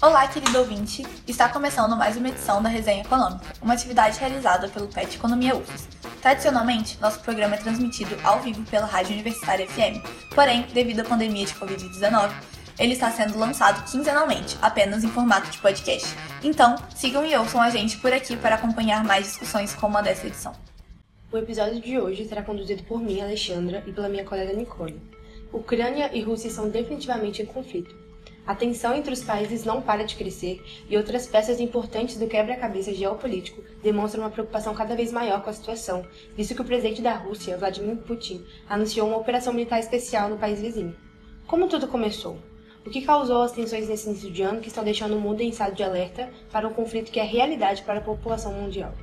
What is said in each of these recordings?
Olá, querido ouvinte! Está começando mais uma edição da Resenha Econômica, uma atividade realizada pelo PET Economia UFES. Tradicionalmente, nosso programa é transmitido ao vivo pela Rádio Universitária FM, porém, devido à pandemia de Covid-19, ele está sendo lançado quinzenalmente, apenas em formato de podcast. Então, sigam e ouçam a gente por aqui para acompanhar mais discussões como a dessa edição. O episódio de hoje será conduzido por mim, Alexandra, e pela minha colega Nicole. Ucrânia e Rússia são definitivamente em conflito. A tensão entre os países não para de crescer e outras peças importantes do quebra-cabeça geopolítico demonstram uma preocupação cada vez maior com a situação, visto que o presidente da Rússia, Vladimir Putin, anunciou uma operação militar especial no país vizinho. Como tudo começou? O que causou as tensões nesse início de ano que estão deixando o mundo em estado de alerta para um conflito que é realidade para a população mundial?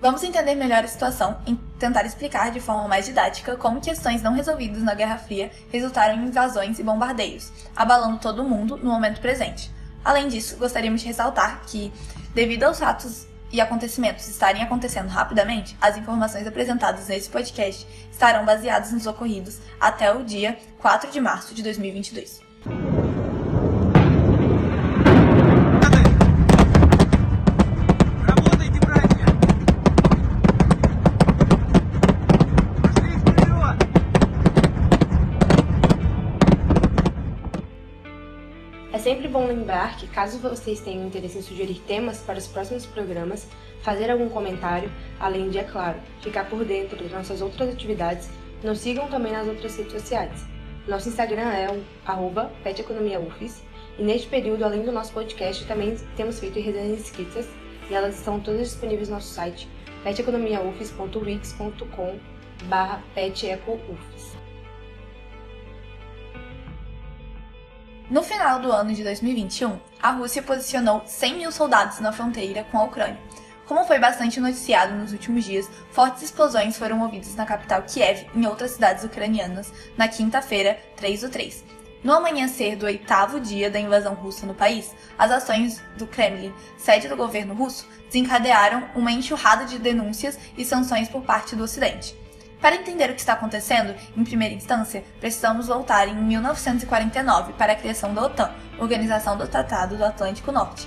Vamos entender melhor a situação e tentar explicar de forma mais didática como questões não resolvidas na Guerra Fria resultaram em invasões e bombardeios, abalando todo o mundo no momento presente. Além disso, gostaríamos de ressaltar que, devido aos fatos e acontecimentos estarem acontecendo rapidamente, as informações apresentadas nesse podcast estarão baseadas nos ocorridos até o dia 4 de março de 2022. Sempre bom lembrar que, caso vocês tenham interesse em sugerir temas para os próximos programas, fazer algum comentário, além de, é claro, ficar por dentro das nossas outras atividades, nos sigam também nas outras redes sociais. Nosso Instagram é o peteconomiaufis, e neste período, além do nosso podcast, também temos feito resenhas escritas, e elas estão todas disponíveis no nosso site peteconomiaufis.wix.com barra. No final do ano de 2021, a Rússia posicionou 100 mil soldados na fronteira com a Ucrânia. Como foi bastante noticiado nos últimos dias, fortes explosões foram ouvidas na capital Kiev e em outras cidades ucranianas na quinta-feira, 3 do 3. No amanhecer do oitavo dia da invasão russa no país, as ações do Kremlin, sede do governo russo, desencadearam uma enxurrada de denúncias e sanções por parte do Ocidente. Para entender o que está acontecendo, em primeira instância, precisamos voltar em 1949 para a criação da OTAN, Organização do Tratado do Atlântico Norte,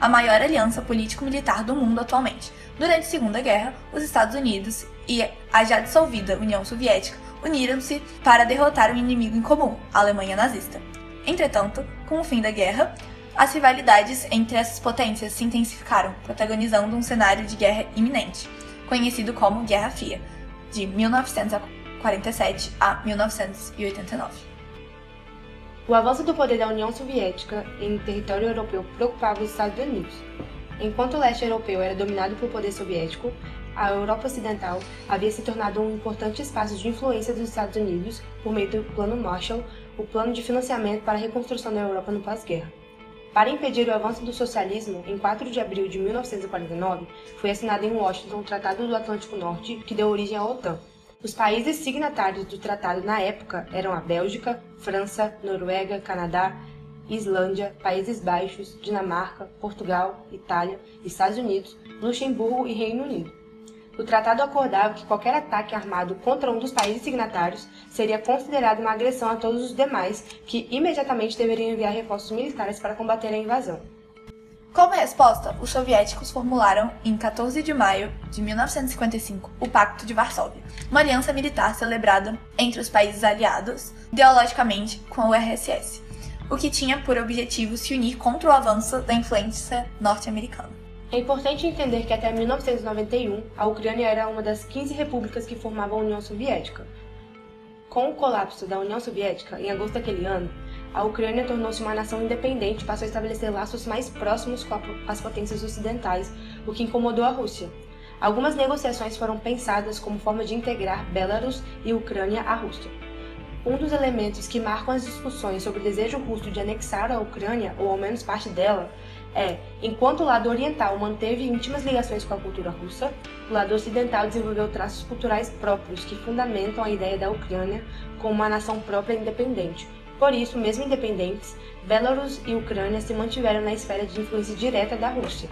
a maior aliança político-militar do mundo atualmente. Durante a Segunda Guerra, os Estados Unidos e a já dissolvida União Soviética uniram-se para derrotar um inimigo em comum, a Alemanha nazista. Entretanto, com o fim da guerra, as rivalidades entre essas potências se intensificaram, protagonizando um cenário de guerra iminente, conhecido como Guerra Fria de 1947 a 1989. O avanço do poder da União Soviética em território europeu preocupava os Estados Unidos. Enquanto o leste europeu era dominado pelo poder soviético, a Europa Ocidental havia se tornado um importante espaço de influência dos Estados Unidos por meio do Plano Marshall, o plano de financiamento para a reconstrução da Europa no pós-guerra. Para impedir o avanço do socialismo, em 4 de abril de 1949, foi assinado em Washington o Tratado do Atlântico Norte, que deu origem à OTAN. Os países signatários do tratado na época eram a Bélgica, França, Noruega, Canadá, Islândia, Países Baixos, Dinamarca, Portugal, Itália, Estados Unidos, Luxemburgo e Reino Unido. O tratado acordava que qualquer ataque armado contra um dos países signatários seria considerado uma agressão a todos os demais, que imediatamente deveriam enviar reforços militares para combater a invasão. Como resposta, os soviéticos formularam, em 14 de maio de 1955, o Pacto de Varsóvia, uma aliança militar celebrada entre os países aliados, ideologicamente, com o RSS, o que tinha por objetivo se unir contra o avanço da influência norte-americana. É importante entender que até 1991, a Ucrânia era uma das 15 repúblicas que formavam a União Soviética. Com o colapso da União Soviética, em agosto daquele ano, a Ucrânia tornou-se uma nação independente e passou a estabelecer laços mais próximos com as potências ocidentais, o que incomodou a Rússia. Algumas negociações foram pensadas como forma de integrar Belarus e Ucrânia à Rússia. Um dos elementos que marcam as discussões sobre o desejo russo de anexar a Ucrânia, ou ao menos parte dela, é, enquanto o lado oriental manteve íntimas ligações com a cultura russa, o lado ocidental desenvolveu traços culturais próprios que fundamentam a ideia da Ucrânia como uma nação própria e independente. Por isso, mesmo independentes, Belarus e Ucrânia se mantiveram na esfera de influência direta da Rússia.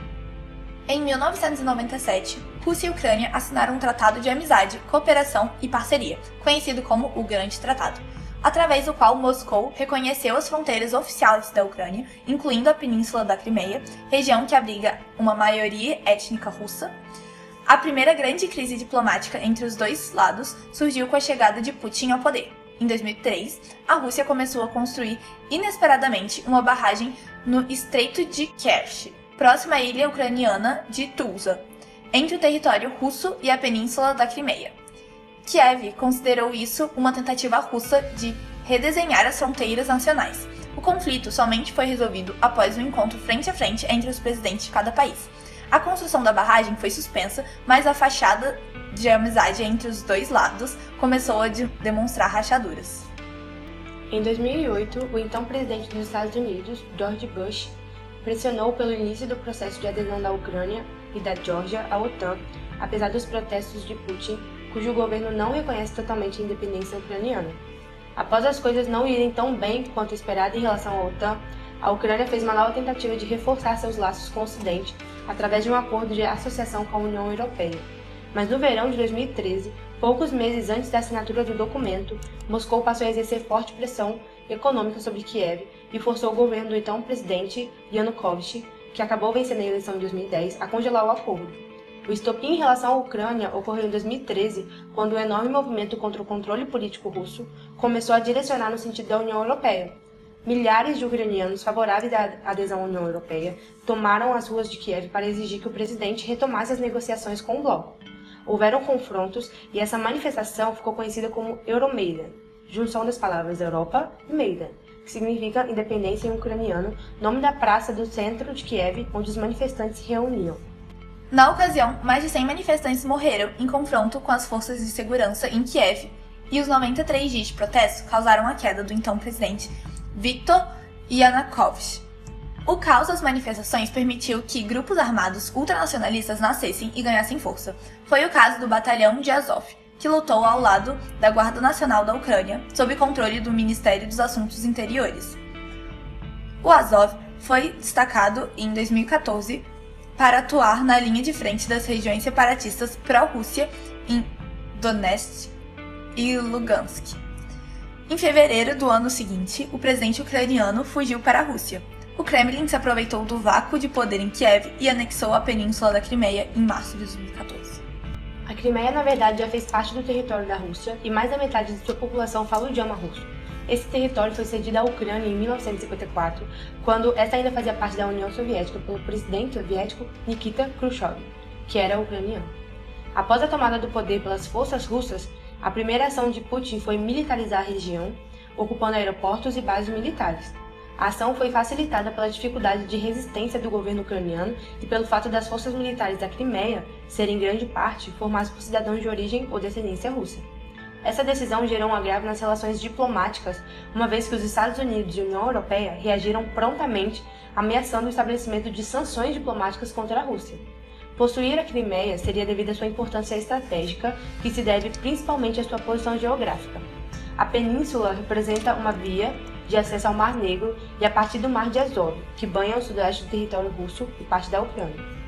Em 1997, Rússia e Ucrânia assinaram um tratado de amizade, cooperação e parceria, conhecido como o Grande Tratado. Através do qual Moscou reconheceu as fronteiras oficiais da Ucrânia, incluindo a península da Crimeia, região que abriga uma maioria étnica russa. A primeira grande crise diplomática entre os dois lados surgiu com a chegada de Putin ao poder. Em 2003, a Rússia começou a construir inesperadamente uma barragem no Estreito de Kerch, próxima à ilha ucraniana de Tuzla, entre o território russo e a península da Crimeia. Kiev considerou isso uma tentativa russa de redesenhar as fronteiras nacionais. O conflito somente foi resolvido após um encontro frente a frente entre os presidentes de cada país. A construção da barragem foi suspensa, mas a fachada de amizade entre os dois lados começou a de demonstrar rachaduras. Em 2008, o então presidente dos Estados Unidos, George Bush, pressionou pelo início do processo de adesão da Ucrânia e da Geórgia à OTAN, apesar dos protestos de Putin cujo governo não reconhece totalmente a independência ucraniana. Após as coisas não irem tão bem quanto esperado em relação à OTAN, a Ucrânia fez uma nova tentativa de reforçar seus laços com o Ocidente através de um acordo de associação com a União Europeia. Mas no verão de 2013, poucos meses antes da assinatura do documento, Moscou passou a exercer forte pressão econômica sobre Kiev e forçou o governo do então presidente Yanukovych, que acabou vencendo a eleição de 2010, a congelar o acordo. O estopim em relação à Ucrânia ocorreu em 2013, quando o enorme movimento contra o controle político russo começou a direcionar no sentido da União Europeia. Milhares de ucranianos favoráveis à adesão à União Europeia tomaram as ruas de Kiev para exigir que o presidente retomasse as negociações com o bloco. Houveram confrontos e essa manifestação ficou conhecida como Euromaidan, junção das palavras Europa e Maidan, que significa independência em ucraniano, nome da praça do centro de Kiev onde os manifestantes se reuniam. Na ocasião, mais de 100 manifestantes morreram em confronto com as forças de segurança em Kiev, e os 93 dias de protesto causaram a queda do então presidente Viktor Yanukovych. O caos das manifestações permitiu que grupos armados ultranacionalistas nascessem e ganhassem força. Foi o caso do Batalhão de Azov, que lutou ao lado da Guarda Nacional da Ucrânia, sob controle do Ministério dos Assuntos Interiores. O Azov foi destacado em 2014 para atuar na linha de frente das regiões separatistas pró-Rússia em Donetsk e Lugansk. Em fevereiro do ano seguinte, o presidente ucraniano fugiu para a Rússia. O Kremlin se aproveitou do vácuo de poder em Kiev e anexou a península da Crimeia em março de 2014. A Crimeia, na verdade, já fez parte do território da Rússia e mais da metade de sua população fala o idioma russo. Esse território foi cedido à Ucrânia em 1954, quando esta ainda fazia parte da União Soviética pelo presidente soviético Nikita Khrushchev, que era ucraniano. Após a tomada do poder pelas forças russas, a primeira ação de Putin foi militarizar a região, ocupando aeroportos e bases militares. A ação foi facilitada pela dificuldade de resistência do governo ucraniano e pelo fato das forças militares da Crimeia serem em grande parte formadas por cidadãos de origem ou descendência russa. Essa decisão gerou um agravo nas relações diplomáticas, uma vez que os Estados Unidos e a União Europeia reagiram prontamente, ameaçando o estabelecimento de sanções diplomáticas contra a Rússia. Possuir a Crimeia seria devido à sua importância estratégica, que se deve principalmente à sua posição geográfica. A península representa uma via de acesso ao Mar Negro e a partir do Mar de Azov, que banha o sudoeste do território russo e parte da Ucrânia.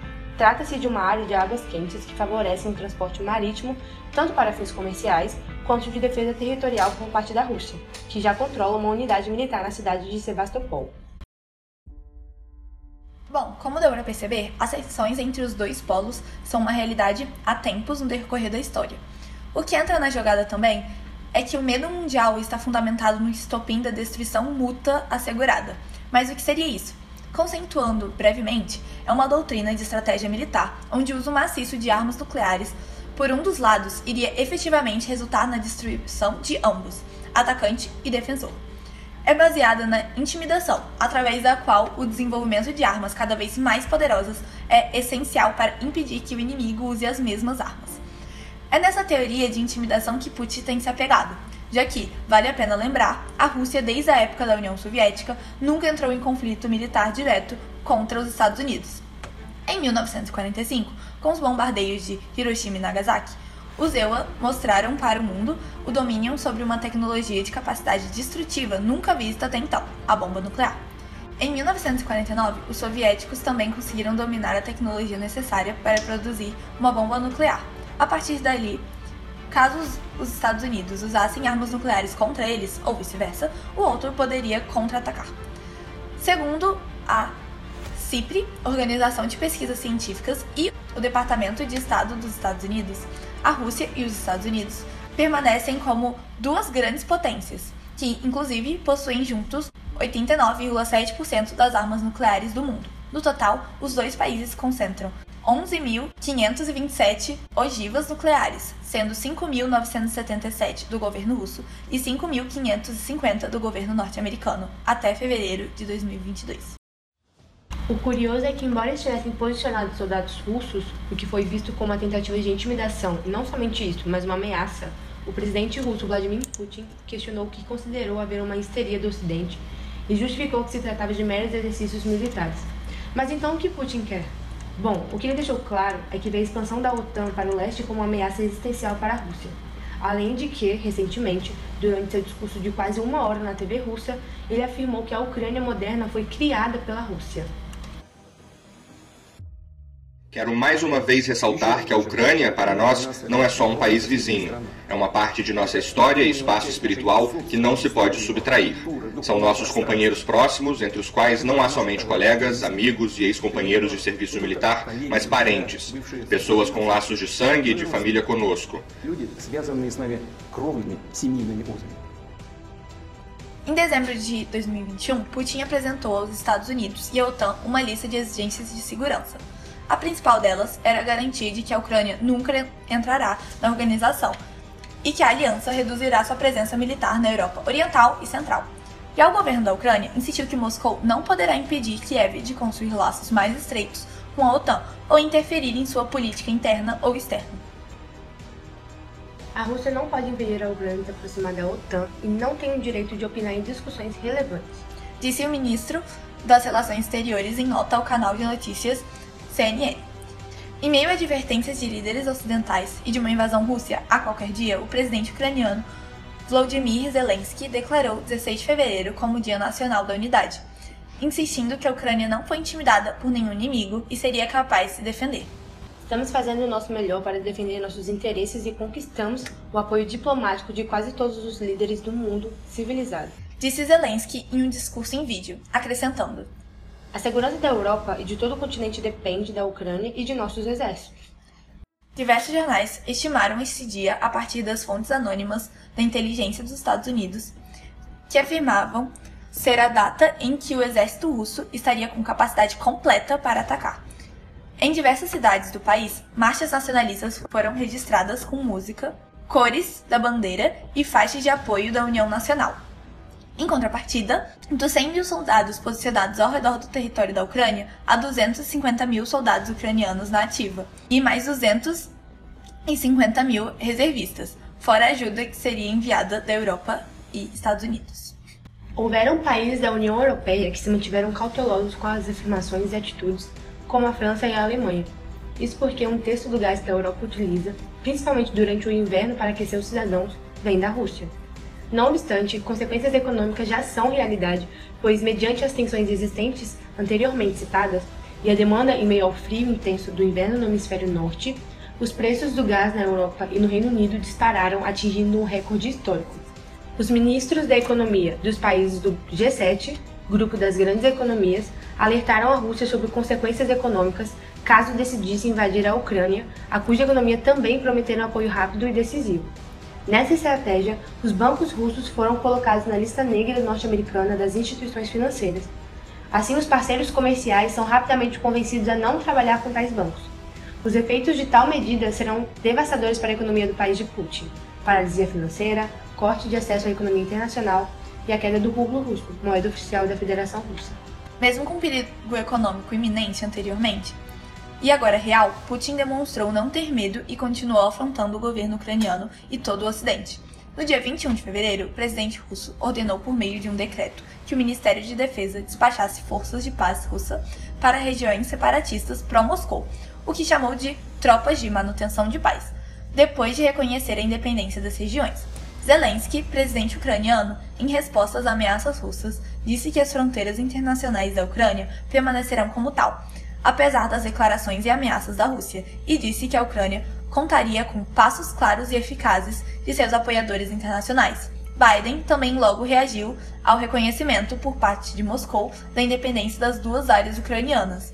Trata-se de uma área de águas quentes que favorecem o transporte marítimo tanto para fins comerciais quanto de defesa territorial por parte da Rússia, que já controla uma unidade militar na cidade de Sebastopol. Bom, como deu para perceber, as tensões entre os dois polos são uma realidade há tempos no decorrer da história. O que entra na jogada também é que o medo mundial está fundamentado no estopim da destruição mútua assegurada. Mas o que seria isso? Conceituando brevemente, é uma doutrina de estratégia militar, onde o uso maciço de armas nucleares por um dos lados iria efetivamente resultar na destruição de ambos, atacante e defensor. É baseada na intimidação, através da qual o desenvolvimento de armas cada vez mais poderosas é essencial para impedir que o inimigo use as mesmas armas. É nessa teoria de intimidação que Putin tem se apegado, já que, vale a pena lembrar, a Rússia, desde a época da União Soviética, nunca entrou em conflito militar direto contra os Estados Unidos. Em 1945, com os bombardeios de Hiroshima e Nagasaki, os EUA mostraram para o mundo o domínio sobre uma tecnologia de capacidade destrutiva nunca vista até então, a bomba nuclear. Em 1949, os soviéticos também conseguiram dominar a tecnologia necessária para produzir uma bomba nuclear. A partir dali, caso os Estados Unidos usassem armas nucleares contra eles, ou vice-versa, o outro poderia contra-atacar. Segundo a CIPRI, Organização de Pesquisas Científicas, e o Departamento de Estado dos Estados Unidos, a Rússia e os Estados Unidos permanecem como duas grandes potências, que inclusive possuem juntos 89,7% das armas nucleares do mundo. No total, os dois países concentram 11.527 ogivas nucleares, sendo 5.977 do governo russo e 5.550 do governo norte-americano, até fevereiro de 2022. O curioso é que, embora estivessem posicionados soldados russos, o que foi visto como uma tentativa de intimidação, e não somente isso, mas uma ameaça, o presidente russo Vladimir Putin questionou o que considerou haver uma histeria do Ocidente e justificou que se tratava de meros exercícios militares. Mas então o que Putin quer? Bom, o que ele deixou claro é que vê a expansão da OTAN para o leste como uma ameaça existencial para a Rússia. Além de que, recentemente, durante seu discurso de quase uma hora na TV russa, ele afirmou que a Ucrânia moderna foi criada pela Rússia. Quero mais uma vez ressaltar que a Ucrânia, para nós, não é só um país vizinho. É uma parte de nossa história e espaço espiritual que não se pode subtrair. São nossos companheiros próximos, entre os quais não há somente colegas, amigos e ex-companheiros de serviço militar, mas parentes. Pessoas com laços de sangue e de família conosco. Em dezembro de 2021, Putin apresentou aos Estados Unidos e à OTAN uma lista de exigências de segurança. A principal delas era a garantia de que a Ucrânia nunca entrará na organização e que a aliança reduzirá sua presença militar na Europa Oriental e Central. Já o governo da Ucrânia insistiu que Moscou não poderá impedir Kiev de construir laços mais estreitos com a OTAN ou interferir em sua política interna ou externa. A Rússia não pode impedir a Ucrânia de se aproximar da OTAN e não tem o direito de opinar em discussões relevantes, disse o ministro das Relações Exteriores em nota ao canal de notícias CNN. Em meio a advertências de líderes ocidentais e de uma invasão russa a qualquer dia, o presidente ucraniano Volodymyr Zelensky declarou 16 de fevereiro como Dia Nacional da Unidade, insistindo que a Ucrânia não foi intimidada por nenhum inimigo e seria capaz de se defender. Estamos fazendo o nosso melhor para defender nossos interesses e conquistamos o apoio diplomático de quase todos os líderes do mundo civilizado, disse Zelensky em um discurso em vídeo, acrescentando: a segurança da Europa e de todo o continente depende da Ucrânia e de nossos exércitos. Diversos jornais estimaram esse dia a partir das fontes anônimas da inteligência dos Estados Unidos, que afirmavam ser a data em que o exército russo estaria com capacidade completa para atacar. Em diversas cidades do país, marchas nacionalistas foram registradas com música, cores da bandeira e faixas de apoio da União Nacional. Em contrapartida, dos 100 mil soldados posicionados ao redor do território da Ucrânia, há 250 mil soldados ucranianos na ativa e mais 250 mil reservistas, fora a ajuda que seria enviada da Europa e Estados Unidos. Houveram países da União Europeia que se mantiveram cautelosos com as afirmações e atitudes, como a França e a Alemanha. Isso porque um terço do gás que a Europa utiliza, principalmente durante o inverno para aquecer os cidadãos, vem da Rússia. Não obstante, consequências econômicas já são realidade, pois, mediante as tensões existentes anteriormente citadas e a demanda em meio ao frio intenso do inverno no hemisfério norte, os preços do gás na Europa e no Reino Unido dispararam, atingindo um recorde histórico. Os ministros da economia dos países do G7, grupo das grandes economias, alertaram a Rússia sobre consequências econômicas caso decidisse invadir a Ucrânia, a cuja economia também prometeram apoio rápido e decisivo. Nessa estratégia, os bancos russos foram colocados na lista negra norte-americana das instituições financeiras. Assim, os parceiros comerciais são rapidamente convencidos a não trabalhar com tais bancos. Os efeitos de tal medida serão devastadores para a economia do país de Putin: paralisia financeira, corte de acesso à economia internacional e a queda do rublo russo, moeda oficial da Federação Russa. Mesmo com perigo econômico iminente anteriormente, e agora real, Putin demonstrou não ter medo e continuou afrontando o governo ucraniano e todo o Ocidente. No dia 21 de fevereiro, o presidente russo ordenou por meio de um decreto que o Ministério de Defesa despachasse forças de paz russa para regiões separatistas pró-Moscou, o que chamou de tropas de manutenção de paz, depois de reconhecer a independência das regiões. Zelensky, presidente ucraniano, em resposta às ameaças russas, disse que as fronteiras internacionais da Ucrânia permanecerão como tal, apesar das declarações e ameaças da Rússia, e disse que a Ucrânia contaria com passos claros e eficazes de seus apoiadores internacionais. Biden também logo reagiu ao reconhecimento por parte de Moscou da independência das duas áreas ucranianas.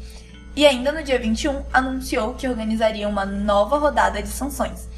E ainda no dia 21 anunciou que organizaria uma nova rodada de sanções.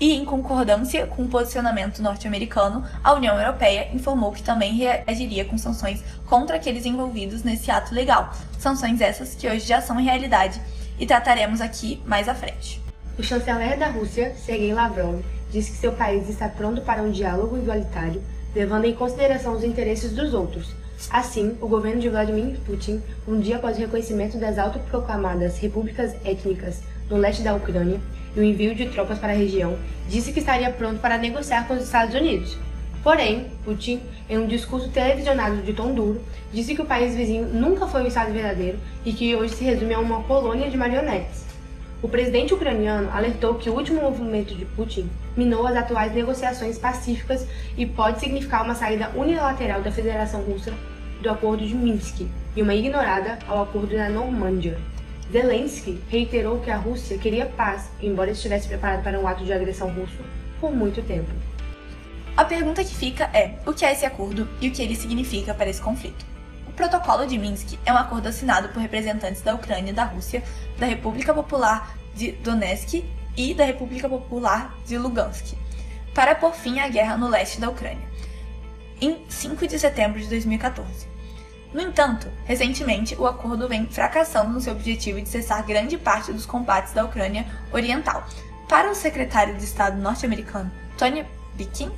E, em concordância com o posicionamento norte-americano, a União Europeia informou que também reagiria com sanções contra aqueles envolvidos nesse ato legal. Sanções essas que hoje já são realidade e trataremos aqui mais à frente. O chanceler da Rússia, Sergei Lavrov, disse que seu país está pronto para um diálogo igualitário, levando em consideração os interesses dos outros. Assim, o governo de Vladimir Putin, um dia após o reconhecimento das autoproclamadas repúblicas étnicas no leste da Ucrânia e o envio de tropas para a região, disse que estaria pronto para negociar com os Estados Unidos. Porém, Putin, em um discurso televisionado de tom duro, disse que o país vizinho nunca foi um Estado verdadeiro e que hoje se resume a uma colônia de marionetes. O presidente ucraniano alertou que o último movimento de Putin minou as atuais negociações pacíficas e pode significar uma saída unilateral da Federação Russa do Acordo de Minsk e uma ignorada ao Acordo da Normândia. Zelensky reiterou que a Rússia queria paz, embora estivesse preparado para um ato de agressão russo por muito tempo. A pergunta que fica é: o que é esse acordo e o que ele significa para esse conflito? O Protocolo de Minsk é um acordo assinado por representantes da Ucrânia e da Rússia, da República Popular de Donetsk e da República Popular de Lugansk, para pôr fim à guerra no leste da Ucrânia, em 5 de setembro de 2014. No entanto, recentemente o acordo vem fracassando no seu objetivo de cessar grande parte dos combates da Ucrânia Oriental. Para o secretário de Estado norte-americano Tony Blinken,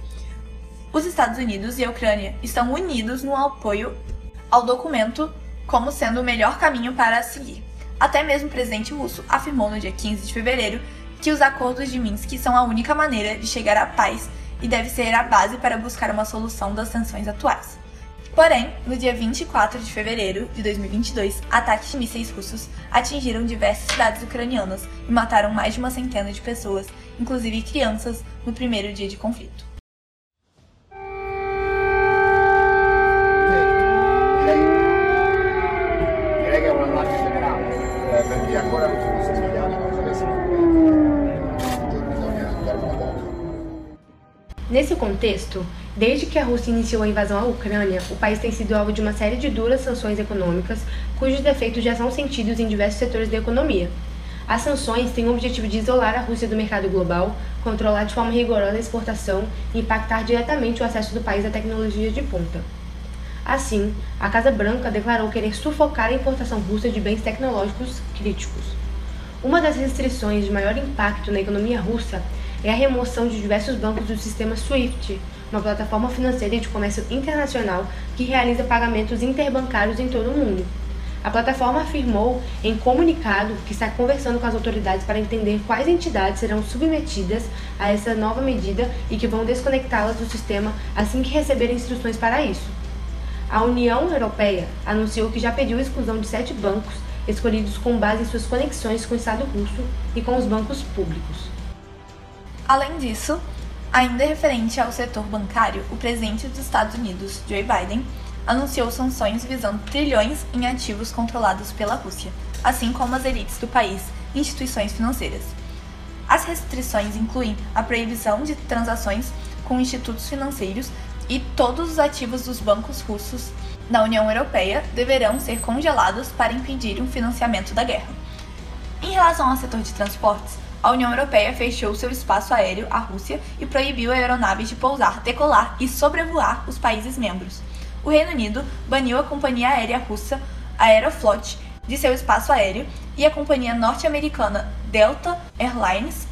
os Estados Unidos e a Ucrânia estão unidos no apoio ao documento como sendo o melhor caminho para seguir. Até mesmo o presidente russo afirmou no dia 15 de fevereiro que os acordos de Minsk são a única maneira de chegar à paz e deve ser a base para buscar uma solução das tensões atuais. Porém, no dia 24 de fevereiro de 2022, ataques de mísseis russos atingiram diversas cidades ucranianas e mataram mais de uma centena de pessoas, inclusive crianças, no primeiro dia de conflito. Contexto, desde que a Rússia iniciou a invasão à Ucrânia, o país tem sido alvo de uma série de duras sanções econômicas, cujos defeitos já são sentidos em diversos setores da economia. As sanções têm o objetivo de isolar a Rússia do mercado global, controlar de forma rigorosa a exportação e impactar diretamente o acesso do país a tecnologias de ponta. Assim, a Casa Branca declarou querer sufocar a importação russa de bens tecnológicos críticos. Uma das restrições de maior impacto na economia russa é a remoção de diversos bancos do sistema SWIFT, uma plataforma financeira de comércio internacional que realiza pagamentos interbancários em todo o mundo. A plataforma afirmou em comunicado que está conversando com as autoridades para entender quais entidades serão submetidas a essa nova medida e que vão desconectá-las do sistema assim que receberem instruções para isso. A União Europeia anunciou que já pediu a exclusão de sete bancos escolhidos com base em suas conexões com o Estado russo e com os bancos públicos. Além disso, ainda referente ao setor bancário, o presidente dos Estados Unidos, Joe Biden, anunciou sanções visando trilhões em ativos controlados pela Rússia, assim como as elites do país e instituições financeiras. As restrições incluem a proibição de transações com institutos financeiros e todos os ativos dos bancos russos da União Europeia deverão ser congelados para impedir o financiamento da guerra. Em relação ao setor de transportes, a União Europeia fechou seu espaço aéreo à Rússia e proibiu aeronaves de pousar, decolar e sobrevoar os países membros. O Reino Unido baniu a companhia aérea russa Aeroflot de seu espaço aéreo e a companhia norte-americana Delta Airlines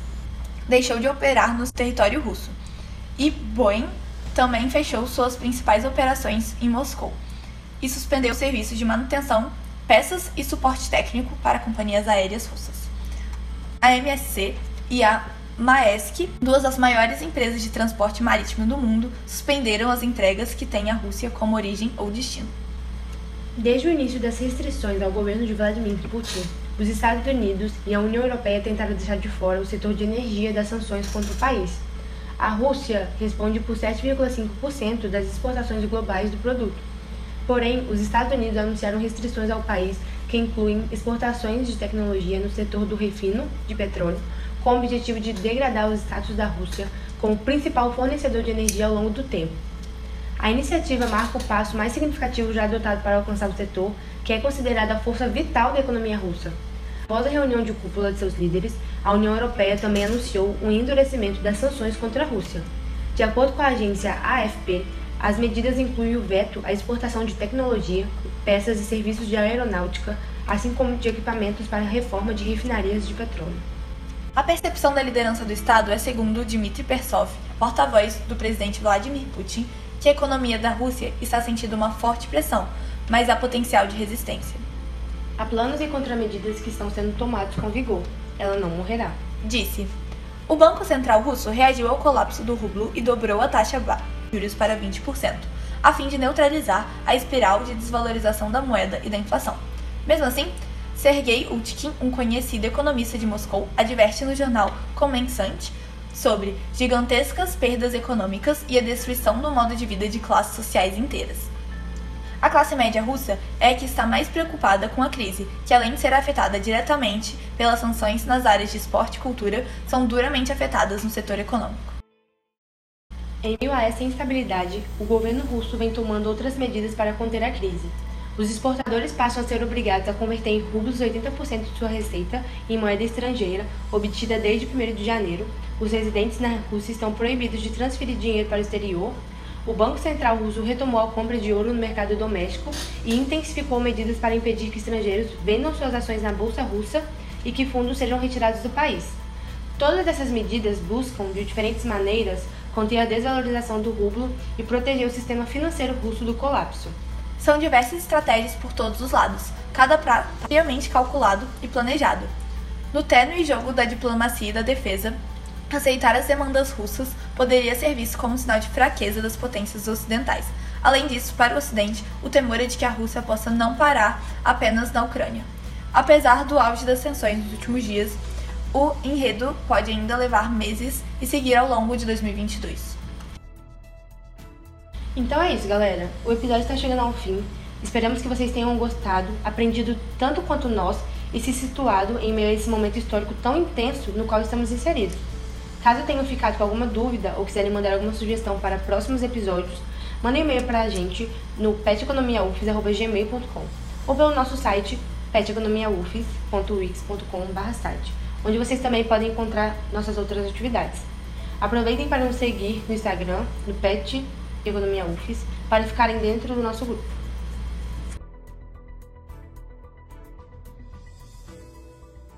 deixou de operar no território russo. E Boeing também fechou suas principais operações em Moscou e suspendeu serviços de manutenção, peças e suporte técnico para companhias aéreas russas a MSC e a Maersk, duas das maiores empresas de transporte marítimo do mundo, suspenderam as entregas que têm a Rússia como origem ou destino. Desde o início das restrições ao governo de Vladimir Putin, os Estados Unidos e a União Europeia tentaram deixar de fora o setor de energia das sanções contra o país. A Rússia responde por 7,5% das exportações globais do produto. Porém, os Estados Unidos anunciaram restrições ao país que incluem exportações de tecnologia no setor do refino de petróleo, com o objetivo de degradar o status da Rússia como principal fornecedor de energia ao longo do tempo. A iniciativa marca o passo mais significativo já adotado para alcançar o setor, que é considerado a força vital da economia russa. Após a reunião de cúpula de seus líderes, a União Europeia também anunciou um endurecimento das sanções contra a Rússia. De acordo com a agência AFP, as medidas incluem o veto à exportação de tecnologia, peças e serviços de aeronáutica, assim como de equipamentos para a reforma de refinarias de petróleo. A percepção da liderança do Estado é segundo Dmitry Persov, porta-voz do presidente Vladimir Putin, que a economia da Rússia está sentindo uma forte pressão, mas há potencial de resistência. Há planos e contramedidas que estão sendo tomados com vigor. Ela não morrerá. Disse. O Banco Central Russo reagiu ao colapso do rublo e dobrou a taxa juros para 20%, a fim de neutralizar a espiral de desvalorização da moeda e da inflação. Mesmo assim, Sergei Utkin, um conhecido economista de Moscou, adverte no jornal Kommersant sobre gigantescas perdas econômicas e a destruição do modo de vida de classes sociais inteiras. A classe média russa é a que está mais preocupada com a crise, que além de ser afetada diretamente pelas sanções nas áreas de esporte e cultura, são duramente afetadas no setor econômico. Em meio a essa instabilidade, o governo russo vem tomando outras medidas para conter a crise. Os exportadores passam a ser obrigados a converter em rublos 80% de sua receita em moeda estrangeira, obtida desde 1 de janeiro. Os residentes na Rússia estão proibidos de transferir dinheiro para o exterior. O Banco Central russo retomou a compra de ouro no mercado doméstico e intensificou medidas para impedir que estrangeiros vendam suas ações na bolsa russa e que fundos sejam retirados do país. Todas essas medidas buscam, de diferentes maneiras, conter a desvalorização do rublo e proteger o sistema financeiro russo do colapso. São diversas estratégias por todos os lados, cada prazo friamente calculado e planejado. No tênue jogo da diplomacia e da defesa, aceitar as demandas russas poderia ser visto como um sinal de fraqueza das potências ocidentais. Além disso, para o Ocidente, o temor é de que a Rússia possa não parar apenas na Ucrânia. Apesar do auge das tensões nos últimos dias, o enredo pode ainda levar meses e seguir ao longo de 2022. Então é isso, galera. O episódio está chegando ao fim. Esperamos que vocês tenham gostado, aprendido tanto quanto nós e se situado em meio a esse momento histórico tão intenso no qual estamos inseridos. Caso tenham ficado com alguma dúvida ou quiserem mandar alguma sugestão para próximos episódios, mandem um e-mail para a gente no peteconomiaufis.gmail.com ou pelo nosso site peteconomiaufis.wix.com.br site, onde vocês também podem encontrar nossas outras atividades. Aproveitem para nos seguir no Instagram, no pet Economia UFES, para ficarem dentro do nosso grupo.